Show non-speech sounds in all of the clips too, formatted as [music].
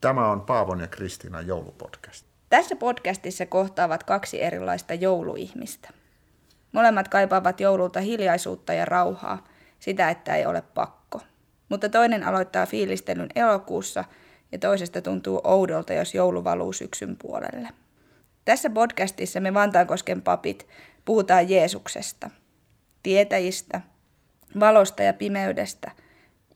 Tämä on Paavon ja Kristiinan joulupodcast. Tässä podcastissa kohtaavat kaksi erilaista jouluihmistä. Molemmat kaipaavat joululta hiljaisuutta ja rauhaa, sitä, että ei ole pakko. Mutta toinen aloittaa fiilistelyn elokuussa ja toisesta tuntuu oudolta, jos joulu valuu syksyn puolelle. Tässä podcastissa me Vantaankosken papit puhutaan Jeesuksesta, tietäjistä, valosta ja pimeydestä,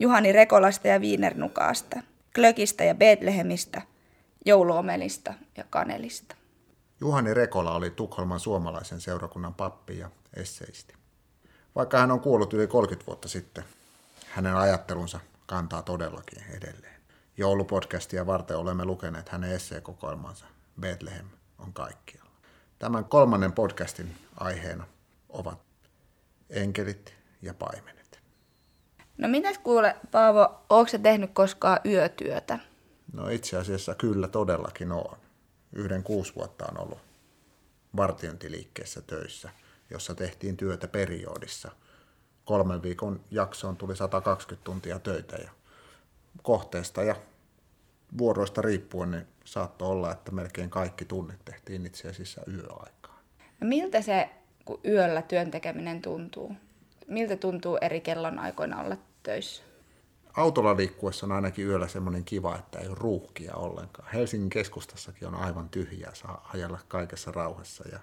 Juhani Rekolasta ja Viinernukaasta, Klökistä ja Betlehemistä, jouluomelista ja kanelista. Juhani Rekola oli Tukholman suomalaisen seurakunnan pappi ja esseisti. Vaikka hän on kuollut yli 30 vuotta sitten, hänen ajattelunsa kantaa todellakin edelleen. Joulupodcastia varten olemme lukeneet hänen esseekokoelmansa Bethlehem on kaikkialla. Tämän kolmannen podcastin aiheena ovat enkelit ja paimenet. No mitäs kuule, Paavo, onko se tehnyt koskaan yötyötä? No itse asiassa kyllä todellakin on. Yhden kuusi vuotta on ollut vartiointiliikkeessä töissä, jossa tehtiin työtä periodissa. Kolmen viikon jaksoon tuli 120 tuntia töitä ja kohteesta ja vuoroista riippuen niin saattoi olla, että melkein kaikki tunnit tehtiin itse asiassa yöaikaan. No miltä se kun yöllä työn tekeminen tuntuu? Miltä tuntuu eri kellonaikoina olla töissä? Autolla liikkuessa on ainakin yöllä semmoinen kiva, että ei ole ruuhkia ollenkaan. Helsingin keskustassakin on aivan tyhjää, saa ajella kaikessa rauhassa ja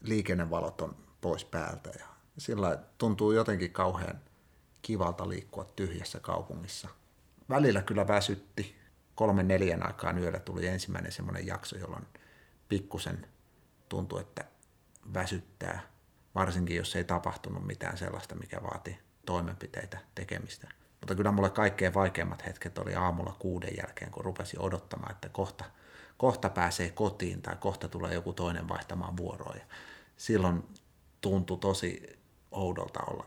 liikennevalot on pois päältä. Ja sillä tuntuu jotenkin kauhean kivalta liikkua tyhjässä kaupungissa. Välillä kyllä väsytti. Kolmen neljän aikaan yöllä tuli ensimmäinen semmoinen jakso, jolloin pikkusen tuntui, että väsyttää, varsinkin jos ei tapahtunut mitään sellaista, mikä vaati toimenpiteitä tekemistä. Mutta kyllä mulle kaikkein vaikeimmat hetket oli aamulla kuuden jälkeen, kun rupesin odottamaan, että kohta, kohta pääsee kotiin tai kohta tulee joku toinen vaihtamaan vuoroa. Ja silloin tuntui tosi oudolta olla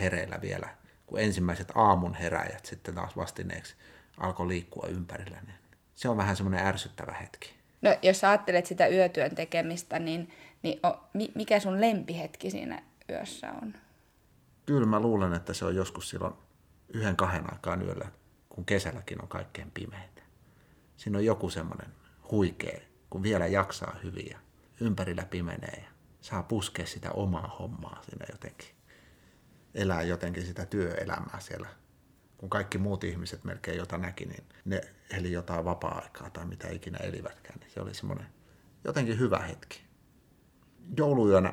hereillä vielä, kun ensimmäiset aamun heräjät sitten taas vastineeksi alkoi liikkua ympärillä. Niin se on vähän semmoinen ärsyttävä hetki. No jos ajattelet sitä yötyön tekemistä, niin, niin o, mikä sun lempihetki siinä yössä on? Kyllä mä luulen, että se on joskus silloin yhden kahden aikaan yöllä, kun kesälläkin on kaikkein pimeitä. Siinä on joku semmoinen huikea, kun vielä jaksaa hyvin ja ympärillä pimenee ja saa puskea sitä omaa hommaa siinä jotenkin. Elää jotenkin sitä työelämää siellä. Kun kaikki muut ihmiset melkein jota näki, niin ne eli jotain vapaa-aikaa tai mitä ikinä elivätkään. Niin se oli semmoinen jotenkin hyvä hetki. Jouluyönä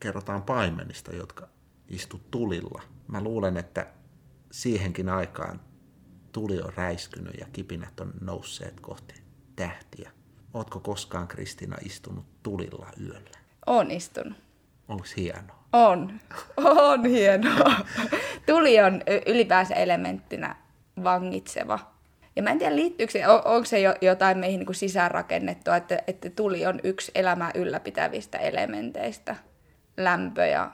kerrotaan paimenista, jotka istu tulilla. Mä luulen, että siihenkin aikaan tuli on räiskynyt ja kipinät on nousseet kohti tähtiä. Ootko koskaan Kristina istunut tulilla yöllä? On istunut. Onko hienoa? On. On hienoa. Tuli on ylipäänsä elementtinä vangitseva. Ja mä en tiedä, liittyykö se, on, onko se jotain meihin niin kuin sisäänrakennettua, että, että tuli on yksi elämää ylläpitävistä elementeistä. Lämpö ja,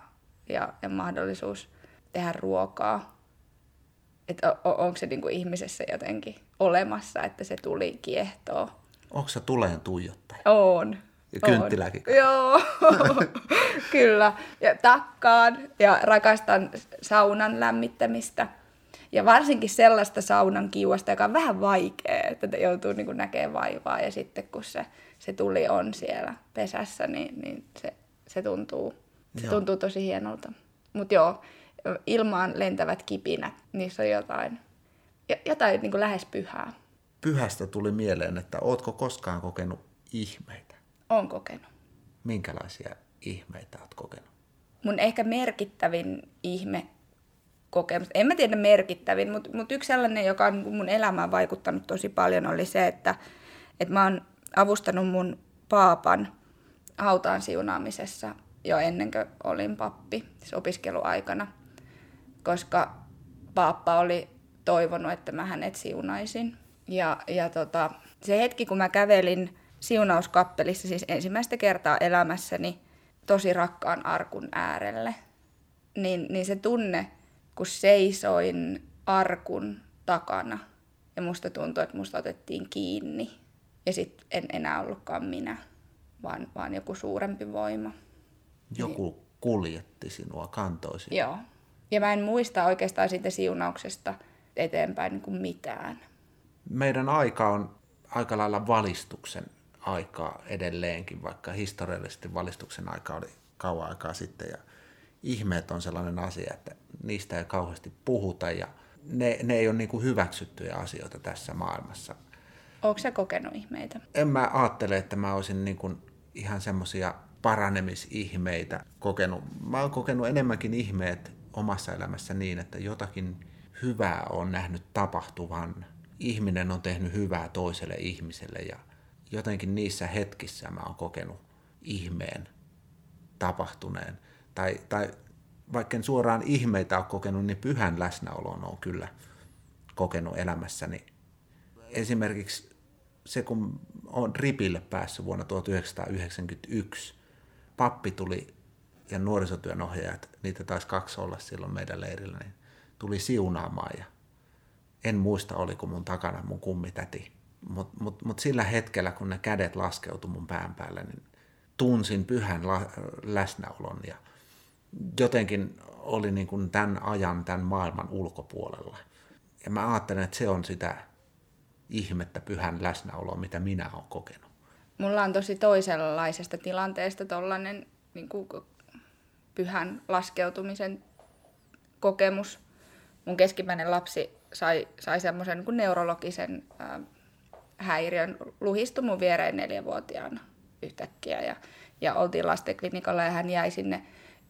ja, ja mahdollisuus tehdä ruokaa että onko se niinku ihmisessä jotenkin olemassa, että se tuli kiehtoo. Onko se tuleen tuijottaja? On. Ja kynttiläkin. On. Joo, [laughs] kyllä. Ja takkaan ja rakastan saunan lämmittämistä. Ja varsinkin sellaista saunan kiuasta, joka on vähän vaikea, että joutuu niin näkemään vaivaa. Ja sitten kun se, se tuli on siellä pesässä, niin, niin se, se, tuntuu, se tuntuu tosi hienolta. Mutta joo, ilmaan lentävät kipinät, niissä on jotain, jotain niin kuin lähes pyhää. Pyhästä tuli mieleen, että ootko koskaan kokenut ihmeitä? Olen kokenut. Minkälaisia ihmeitä oot kokenut? Mun ehkä merkittävin ihme kokemus, en mä tiedä merkittävin, mutta, mutta yksi sellainen, joka on mun elämään vaikuttanut tosi paljon, oli se, että, että mä oon avustanut mun paapan hautaan siunaamisessa jo ennen kuin olin pappi, siis opiskeluaikana – koska paappa oli toivonut, että mä hänet siunaisin. Ja, ja tota, se hetki, kun mä kävelin siunauskappelissa, siis ensimmäistä kertaa elämässäni tosi rakkaan arkun äärelle, niin, niin se tunne, kun seisoin arkun takana ja musta tuntui, että musta otettiin kiinni ja sitten en enää ollutkaan minä, vaan, vaan joku suurempi voima. Joku niin. kuljetti sinua, kantoisi. Joo, ja mä en muista oikeastaan siitä siunauksesta eteenpäin niin kuin mitään. Meidän aika on aika lailla valistuksen aikaa edelleenkin, vaikka historiallisesti valistuksen aika oli kauan aikaa sitten. Ja ihmeet on sellainen asia, että niistä ei kauheasti puhuta ja ne, ne ei ole niin kuin hyväksyttyjä asioita tässä maailmassa. Onko sä kokenut ihmeitä? En mä ajattele, että mä olisin niin kuin ihan semmoisia paranemisihmeitä kokenut. Mä oon kokenut enemmänkin ihmeet omassa elämässä niin, että jotakin hyvää on nähnyt tapahtuvan. Ihminen on tehnyt hyvää toiselle ihmiselle ja jotenkin niissä hetkissä mä oon kokenut ihmeen tapahtuneen. Tai, tai vaikka en suoraan ihmeitä ole kokenut, niin pyhän läsnäolon on kyllä kokenut elämässäni. Esimerkiksi se, kun on ripille päässyt vuonna 1991, pappi tuli ja nuorisotyön ohjaajat, niitä taisi kaksi olla silloin meidän leirillä, niin tuli siunaamaan ja en muista oliko mun takana mun kummitäti. Mutta mut, mut sillä hetkellä, kun ne kädet laskeutu mun pään päälle, niin tunsin pyhän la- läsnäolon ja jotenkin oli niin kuin tämän ajan, tämän maailman ulkopuolella. Ja mä ajattelen, että se on sitä ihmettä pyhän läsnäoloa, mitä minä olen kokenut. Mulla on tosi toisenlaisesta tilanteesta tollainen niin kuin pyhän laskeutumisen kokemus. Mun keskimmäinen lapsi sai, sai semmoisen niin neurologisen äh, häiriön, luhistui mun viereen neljävuotiaana yhtäkkiä ja, ja oltiin lastenklinikalla ja hän jäi sinne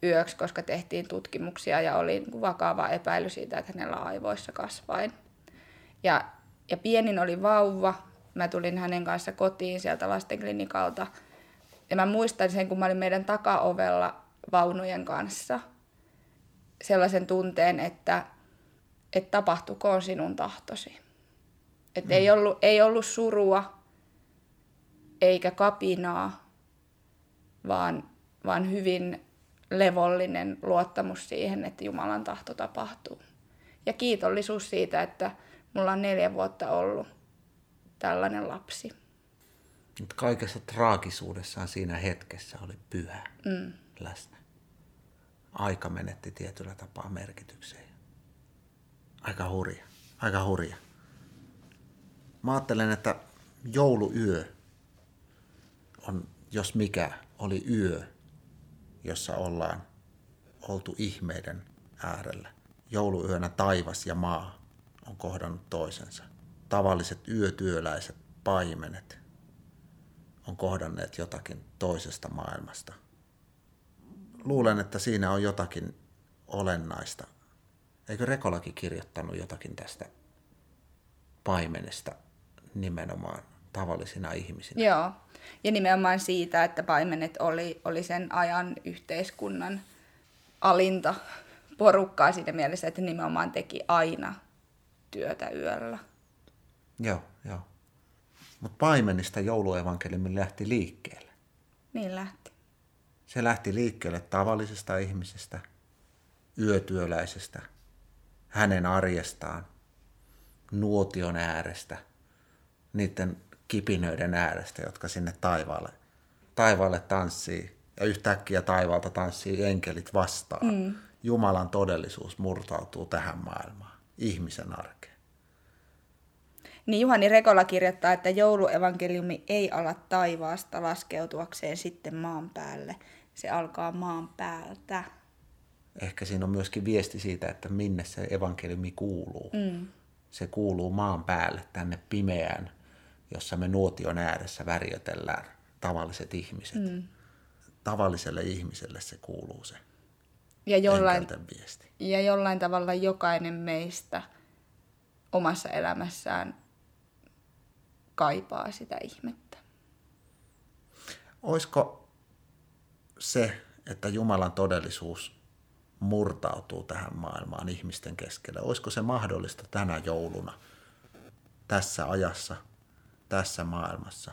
yöksi, koska tehtiin tutkimuksia ja oli niin kuin vakava epäily siitä, että hänellä on aivoissa kasvain. Ja, ja pienin oli vauva. Mä tulin hänen kanssa kotiin sieltä lastenklinikalta. Ja mä muistan sen, kun mä olin meidän takaovella vaunujen kanssa. Sellaisen tunteen, että, että tapahtukoon sinun tahtosi. Että mm. ei, ollut, ei ollut surua eikä kapinaa, vaan, vaan hyvin levollinen luottamus siihen, että Jumalan tahto tapahtuu. Ja kiitollisuus siitä, että mulla on neljä vuotta ollut tällainen lapsi. Mutta kaikessa traagisuudessaan siinä hetkessä oli pyhä mm. läsnä. Aika menetti tietyllä tapaa merkitykseen. Aika hurja, aika hurja. Mä ajattelen, että jouluyö on, jos mikä, oli yö, jossa ollaan oltu ihmeiden äärellä. Jouluyönä taivas ja maa on kohdannut toisensa. Tavalliset yötyöläiset paimenet on kohdanneet jotakin toisesta maailmasta. Luulen, että siinä on jotakin olennaista. Eikö Rekolaki kirjoittanut jotakin tästä paimenesta nimenomaan tavallisina ihmisinä? Joo, ja nimenomaan siitä, että paimenet oli, oli sen ajan yhteiskunnan alinta porukkaa siinä mielessä, että nimenomaan teki aina työtä yöllä. Joo, joo. Mutta paimenista jouluevankeliumi lähti liikkeelle. Niin lähti. Se lähti liikkeelle tavallisesta ihmisestä, yötyöläisestä, hänen arjestaan, nuotion äärestä, niiden kipinöiden äärestä, jotka sinne taivaalle, taivaalle tanssii. Ja yhtäkkiä taivaalta tanssii enkelit vastaan. Mm. Jumalan todellisuus murtautuu tähän maailmaan, ihmisen arkeen. Niin Juhani Rekola kirjoittaa, että jouluevankeliumi ei ala taivaasta laskeutuakseen sitten maan päälle. Se alkaa maan päältä. Ehkä siinä on myöskin viesti siitä, että minne se evankeliumi kuuluu. Mm. Se kuuluu maan päälle, tänne pimeään jossa me nuotion ääressä värjötellään tavalliset ihmiset. Mm. Tavalliselle ihmiselle se kuuluu se ja jollain, viesti. Ja jollain tavalla jokainen meistä omassa elämässään kaipaa sitä ihmettä. Olisiko se, että Jumalan todellisuus murtautuu tähän maailmaan ihmisten keskelle, olisiko se mahdollista tänä jouluna, tässä ajassa – tässä maailmassa,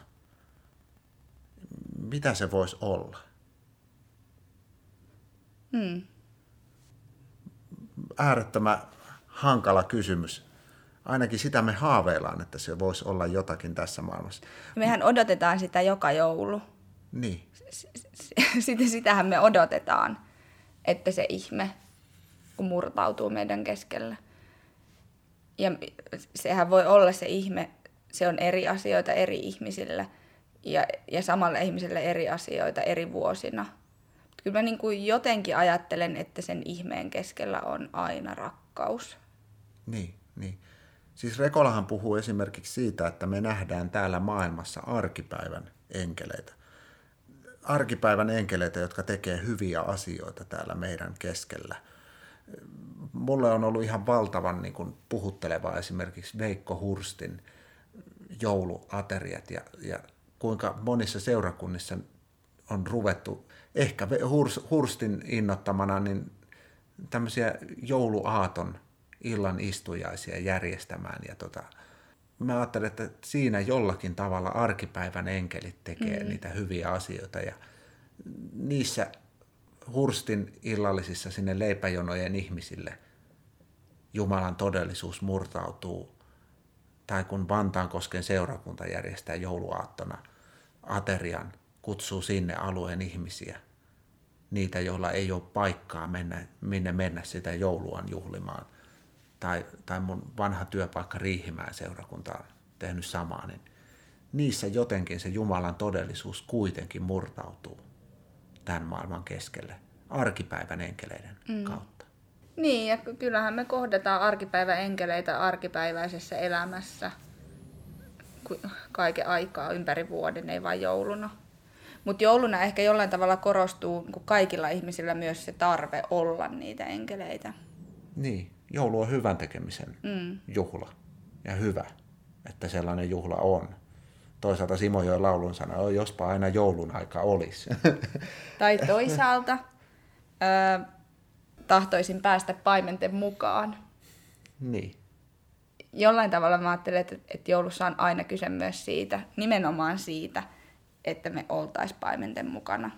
mitä se voisi olla? Hmm. Äärettömän hankala kysymys. Ainakin sitä me haaveillaan, että se voisi olla jotakin tässä maailmassa. Mehän odotetaan sitä joka joulu. Niin. Sitä, sitähän me odotetaan, että se ihme kun murtautuu meidän keskellä. Ja sehän voi olla se ihme, se on eri asioita eri ihmisille ja, ja samalle ihmiselle eri asioita eri vuosina. Kyllä mä niin kuin jotenkin ajattelen, että sen ihmeen keskellä on aina rakkaus. Niin, niin. Siis Rekolahan puhuu esimerkiksi siitä, että me nähdään täällä maailmassa arkipäivän enkeleitä. Arkipäivän enkeleitä, jotka tekee hyviä asioita täällä meidän keskellä. Mulle on ollut ihan valtavan niin kuin, puhutteleva esimerkiksi Veikko Hurstin jouluateriat ja, ja kuinka monissa seurakunnissa on ruvettu, ehkä Hurstin innottamana, niin tämmöisiä jouluaaton illan istujaisia järjestämään. Ja tota, mä ajattelen, että siinä jollakin tavalla arkipäivän enkelit tekee mm. niitä hyviä asioita ja niissä Hurstin illallisissa sinne leipäjonojen ihmisille Jumalan todellisuus murtautuu. Tai kun Vantaankosken seurakunta järjestää jouluaattona aterian, kutsuu sinne alueen ihmisiä, niitä, joilla ei ole paikkaa mennä, minne mennä sitä jouluaan juhlimaan – tai, tai mun vanha työpaikka Riihimäen seurakunta on tehnyt samaa, niin niissä jotenkin se Jumalan todellisuus kuitenkin murtautuu tämän maailman keskelle arkipäivän enkeleiden mm. kautta. Niin, ja kyllähän me kohdataan arkipäivän enkeleitä arkipäiväisessä elämässä kaiken aikaa ympäri vuoden, ei vain jouluna. Mutta jouluna ehkä jollain tavalla korostuu niin kaikilla ihmisillä myös se tarve olla niitä enkeleitä. Niin, joulu on hyvän tekemisen mm. juhla ja hyvä, että sellainen juhla on. Toisaalta Simo joi laulun sanoi, jospa aina joulun aika olisi. Tai toisaalta [laughs] ö, tahtoisin päästä paimenten mukaan. Niin. Jollain tavalla mä ajattelen, että, että joulussa on aina kyse myös siitä, nimenomaan siitä, että me oltais paimenten mukana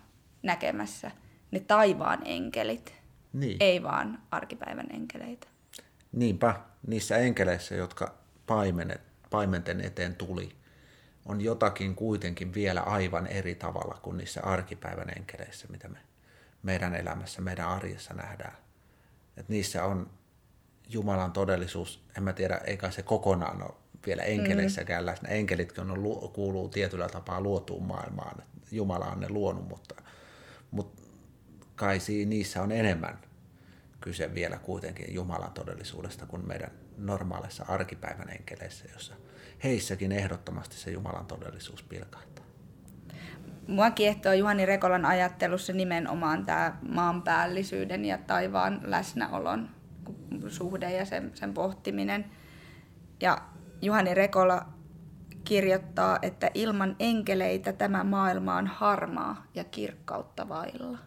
näkemässä ne taivaan enkelit, niin. ei vaan arkipäivän enkeleitä. Niinpä, niissä enkeleissä, jotka paimenet, paimenten eteen tuli, on jotakin kuitenkin vielä aivan eri tavalla kuin niissä arkipäivän enkeleissä, mitä me meidän elämässä, meidän arjessa nähdään. Et niissä on Jumalan todellisuus, en mä tiedä, eikä se kokonaan ole vielä enkeleissäkään läsnä. Enkelitkin on, kuuluu tietyllä tapaa luotuun maailmaan. Jumala on ne luonut, mutta, mutta kai niissä on enemmän kyse vielä kuitenkin Jumalan todellisuudesta kuin meidän normaalissa arkipäivän enkeleissä, jossa heissäkin ehdottomasti se Jumalan todellisuus pilkahtaa. Mua kiehtoo Juhani Rekolan ajattelussa nimenomaan tämä maanpäällisyyden ja taivaan läsnäolon suhde ja sen, sen pohtiminen. Ja Juhani Rekola kirjoittaa, että ilman enkeleitä tämä maailma on harmaa ja kirkkautta vailla.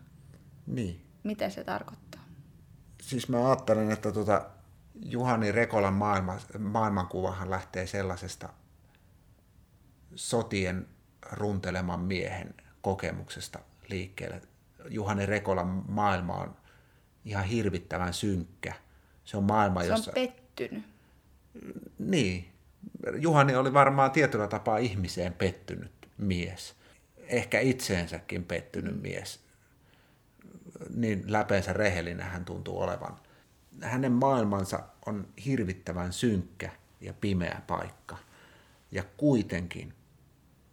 Niin. Miten se tarkoittaa? siis mä ajattelen, että tuota Juhani Rekolan maailma, maailmankuvahan lähtee sellaisesta sotien runteleman miehen kokemuksesta liikkeelle. Juhani Rekolan maailma on ihan hirvittävän synkkä. Se on maailma, se jossa... on pettynyt. Niin. Juhani oli varmaan tietyllä tapaa ihmiseen pettynyt mies. Ehkä itseensäkin pettynyt mies niin läpeensä rehellinen hän tuntuu olevan. Hänen maailmansa on hirvittävän synkkä ja pimeä paikka. Ja kuitenkin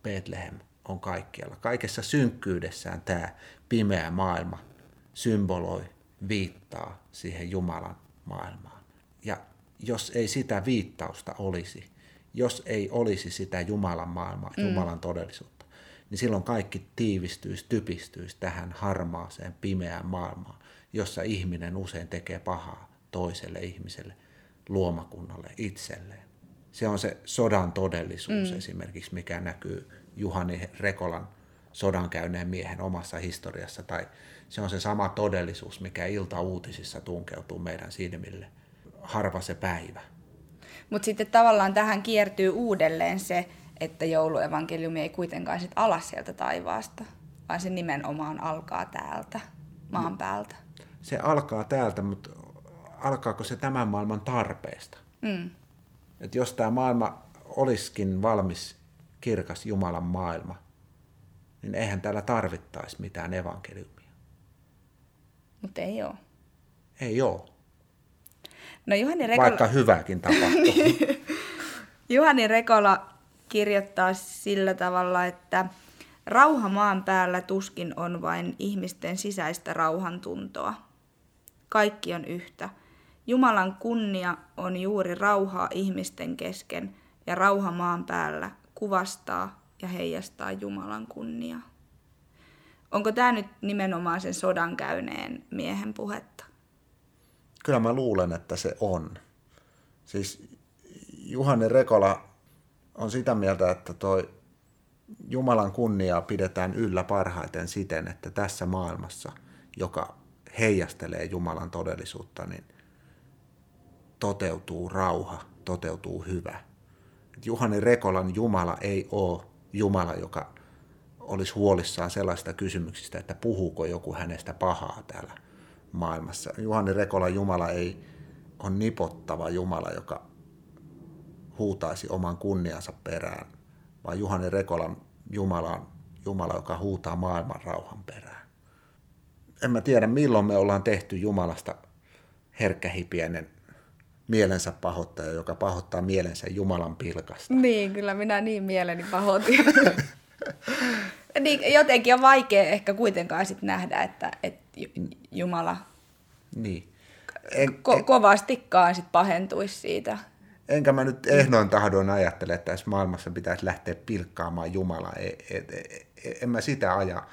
Bethlehem on kaikkialla. Kaikessa synkkyydessään tämä pimeä maailma symboloi, viittaa siihen Jumalan maailmaan. Ja jos ei sitä viittausta olisi, jos ei olisi sitä Jumalan maailmaa, mm. Jumalan todellisuutta, niin silloin kaikki tiivistyisi, typistyisi tähän harmaaseen, pimeään maailmaan, jossa ihminen usein tekee pahaa toiselle ihmiselle, luomakunnalle, itselleen. Se on se sodan todellisuus mm. esimerkiksi, mikä näkyy Juhani Rekolan sodan käyneen miehen omassa historiassa, tai se on se sama todellisuus, mikä ilta-uutisissa tunkeutuu meidän silmille. Harva se päivä. Mutta sitten tavallaan tähän kiertyy uudelleen se, että jouluevankeliumi ei kuitenkaan sit ala sieltä taivaasta, vaan se nimenomaan alkaa täältä, maan päältä. Se alkaa täältä, mutta alkaako se tämän maailman tarpeesta? Mm. Et jos tämä maailma olisikin valmis kirkas Jumalan maailma, niin eihän täällä tarvittaisi mitään evankeliumia. Mutta ei ole. Ei ole. No Juhani Rekola... Vaikka hyväkin tapahtuu. [laughs] Juhani Rekola kirjoittaa sillä tavalla, että rauha maan päällä tuskin on vain ihmisten sisäistä rauhantuntoa. Kaikki on yhtä. Jumalan kunnia on juuri rauhaa ihmisten kesken ja rauha maan päällä kuvastaa ja heijastaa Jumalan kunniaa. Onko tämä nyt nimenomaan sen sodan käyneen miehen puhetta? Kyllä mä luulen, että se on. Siis Juhani Rekola on sitä mieltä, että toi Jumalan kunniaa pidetään yllä parhaiten siten, että tässä maailmassa, joka heijastelee Jumalan todellisuutta, niin toteutuu rauha, toteutuu hyvä. Juhani Rekolan Jumala ei ole Jumala, joka olisi huolissaan sellaista kysymyksistä, että puhuuko joku hänestä pahaa täällä maailmassa. Juhani Rekolan Jumala ei ole nipottava Jumala, joka huutaisi oman kunniansa perään, vaan Juhani Rekolan Jumala on Jumala, joka huutaa maailman rauhan perään. En mä tiedä, milloin me ollaan tehty Jumalasta herkkähipienen mielensä pahoittaja, joka pahoittaa mielensä Jumalan pilkasta. Niin, kyllä minä niin mieleni pahoitin. [laughs] niin, jotenkin on vaikea ehkä kuitenkaan sit nähdä, että, että Jumala niin. En, ko- kovastikaan sit pahentuisi siitä. Enkä mä nyt ehdoin tahdon ajattele, että tässä maailmassa pitäisi lähteä pilkkaamaan Jumalaa. E, e, e, e, en mä sitä aja.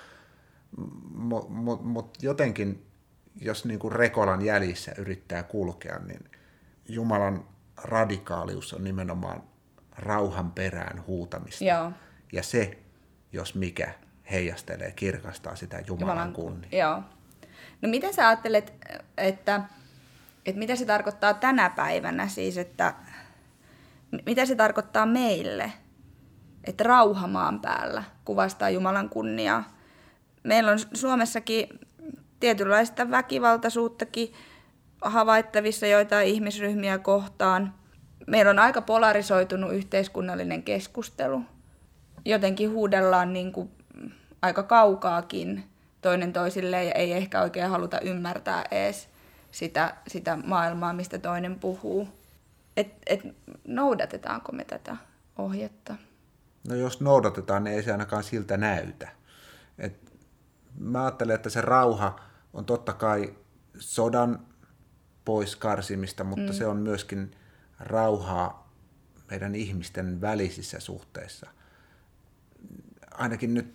Mutta mut, mut jotenkin, jos niinku Rekolan jäljissä yrittää kulkea, niin Jumalan radikaalius on nimenomaan rauhan perään huutamista. Joo. Ja se, jos mikä, heijastelee, kirkastaa sitä Jumalan, Jumalan kunnia. Joo. No miten sä ajattelet, että, että mitä se tarkoittaa tänä päivänä siis, että mitä se tarkoittaa meille, että rauha maan päällä kuvastaa Jumalan kunniaa. Meillä on Suomessakin tietynlaista väkivaltaisuuttakin havaittavissa joitain ihmisryhmiä kohtaan. Meillä on aika polarisoitunut yhteiskunnallinen keskustelu. Jotenkin huudellaan niin kuin aika kaukaakin toinen toisilleen ja ei ehkä oikein haluta ymmärtää edes sitä, sitä maailmaa, mistä toinen puhuu. Et, et noudatetaanko me tätä ohjetta? No jos noudatetaan, niin ei se ainakaan siltä näytä. Et mä ajattelen, että se rauha on totta kai sodan pois karsimista, mutta mm. se on myöskin rauhaa meidän ihmisten välisissä suhteissa. Ainakin nyt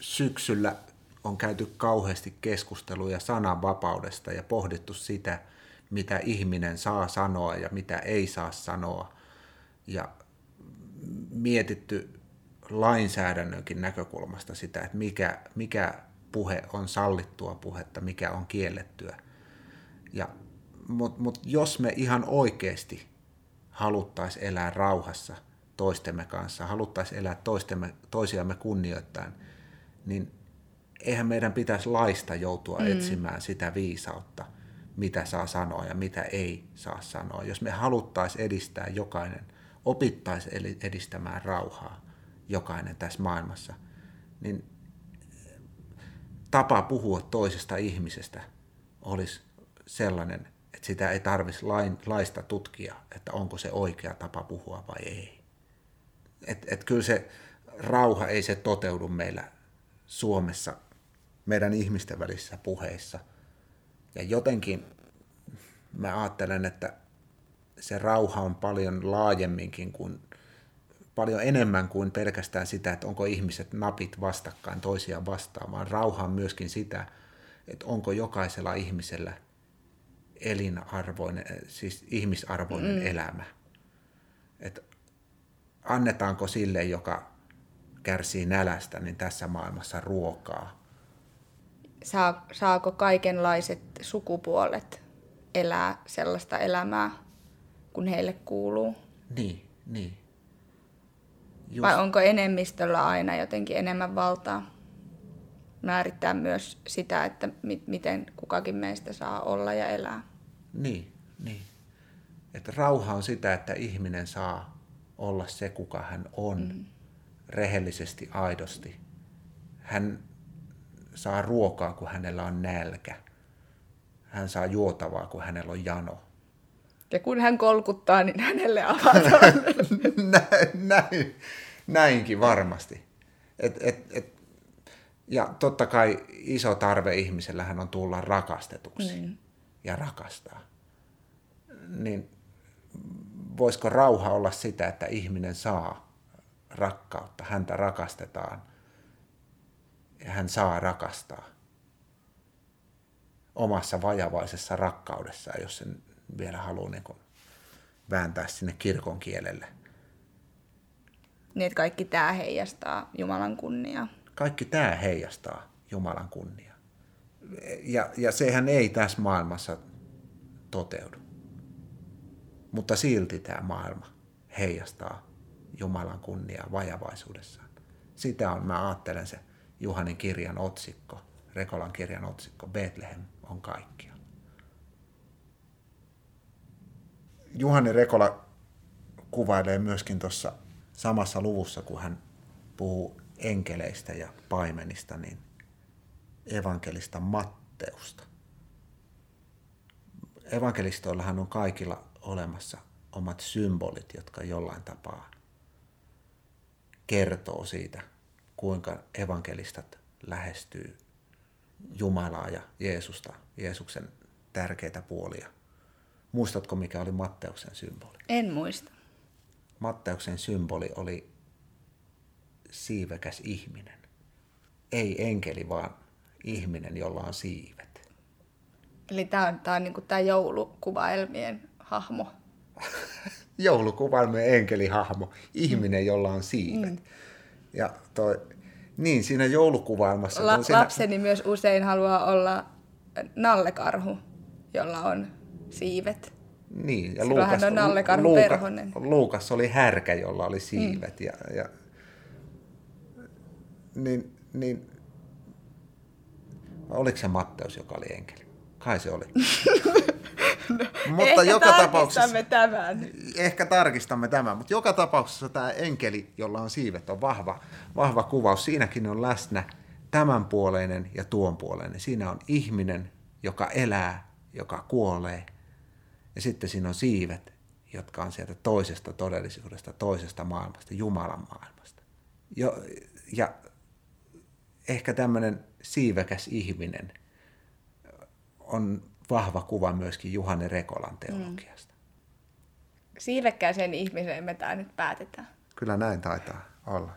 syksyllä on käyty kauheasti keskusteluja sananvapaudesta ja pohdittu sitä, mitä ihminen saa sanoa ja mitä ei saa sanoa. Ja mietitty lainsäädännönkin näkökulmasta sitä, että mikä, mikä puhe on sallittua puhetta, mikä on kiellettyä. Ja, Mutta mut jos me ihan oikeasti haluttaisiin elää rauhassa toistemme kanssa, haluttaisiin elää toistemme, toisiamme kunnioittain, niin eihän meidän pitäisi laista joutua mm. etsimään sitä viisautta, mitä saa sanoa ja mitä ei saa sanoa. Jos me haluttaisiin edistää jokainen, opittaisiin edistämään rauhaa jokainen tässä maailmassa, niin tapa puhua toisesta ihmisestä olisi sellainen, että sitä ei tarvitsisi lain, laista tutkia, että onko se oikea tapa puhua vai ei. Et, et kyllä se rauha ei se toteudu meillä Suomessa meidän ihmisten välisissä puheissa. Ja jotenkin mä ajattelen, että se rauha on paljon laajemminkin kuin, paljon enemmän kuin pelkästään sitä, että onko ihmiset napit vastakkain toisiaan vastaan, vaan rauha on myöskin sitä, että onko jokaisella ihmisellä elinarvoinen, siis ihmisarvoinen mm. elämä. Että annetaanko sille, joka kärsii nälästä, niin tässä maailmassa ruokaa saa, saako kaikenlaiset sukupuolet elää sellaista elämää, kun heille kuuluu? Niin, niin. Just. Vai onko enemmistöllä aina jotenkin enemmän valtaa määrittää myös sitä, että mi- miten kukakin meistä saa olla ja elää? Niin, niin. Että rauha on sitä, että ihminen saa olla se, kuka hän on, mm. rehellisesti, aidosti. Hän saa ruokaa, kun hänellä on nälkä. Hän saa juotavaa, kun hänellä on jano. Ja kun hän kolkuttaa, niin hänelle avataan. [laughs] näin, näin, näinkin varmasti. Et, et, et, ja totta kai iso tarve ihmisellähän on tulla rakastetuksi mm. Ja rakastaa. Niin voisiko rauha olla sitä, että ihminen saa rakkautta, häntä rakastetaan ja hän saa rakastaa omassa vajavaisessa rakkaudessaan, jos sen vielä haluaa niin kuin vääntää sinne kirkon kielelle. Niin, että kaikki tämä heijastaa Jumalan kunniaa. Kaikki tämä heijastaa Jumalan kunniaa. Ja, ja sehän ei tässä maailmassa toteudu. Mutta silti tämä maailma heijastaa Jumalan kunniaa vajavaisuudessaan. Sitä on, mä ajattelen se Juhanin kirjan otsikko, Rekolan kirjan otsikko, Bethlehem on kaikkia. Juhani Rekola kuvailee myöskin tuossa samassa luvussa, kun hän puhuu enkeleistä ja paimenista, niin evankelista Matteusta. Evankelistoillahan on kaikilla olemassa omat symbolit, jotka jollain tapaa kertoo siitä, kuinka evankelistat lähestyy Jumalaa ja Jeesusta, Jeesuksen tärkeitä puolia. Muistatko, mikä oli Matteuksen symboli? En muista. Matteuksen symboli oli siivekäs ihminen. Ei enkeli, vaan ihminen, jolla on siivet. Eli tämä on, tää on niinku tämä joulukuvaelmien hahmo. [laughs] joulukuvaelmien enkelihahmo, ihminen, mm. jolla on siivet. Mm. Ja toi, niin, siinä joulukuvailmassa... La- siinä... Lapseni myös usein haluaa olla nallekarhu, jolla on siivet. Niin, ja Luukas, on nallekarhu Luuka, perhonen. Luukas oli härkä, jolla oli siivet. Mm. Ja, ja, niin, niin, oliko se Matteus, joka oli enkeli? Kai se oli. no, [laughs] mutta ehkä joka tapauksessa, tämän. Ehkä tarkistamme tämän, mutta joka tapauksessa tämä enkeli, jolla on siivet, on vahva, vahva kuvaus. Siinäkin on läsnä tämänpuoleinen ja tuonpuoleinen. Siinä on ihminen, joka elää, joka kuolee. Ja sitten siinä on siivet, jotka on sieltä toisesta todellisuudesta, toisesta maailmasta, Jumalan maailmasta. Jo, ja ehkä tämmöinen siivekäs ihminen on vahva kuva myöskin Juhani Rekolan teologiasta. Mm. Siivekkääseen ihmiseen me tämä nyt päätetään. Kyllä näin taitaa olla.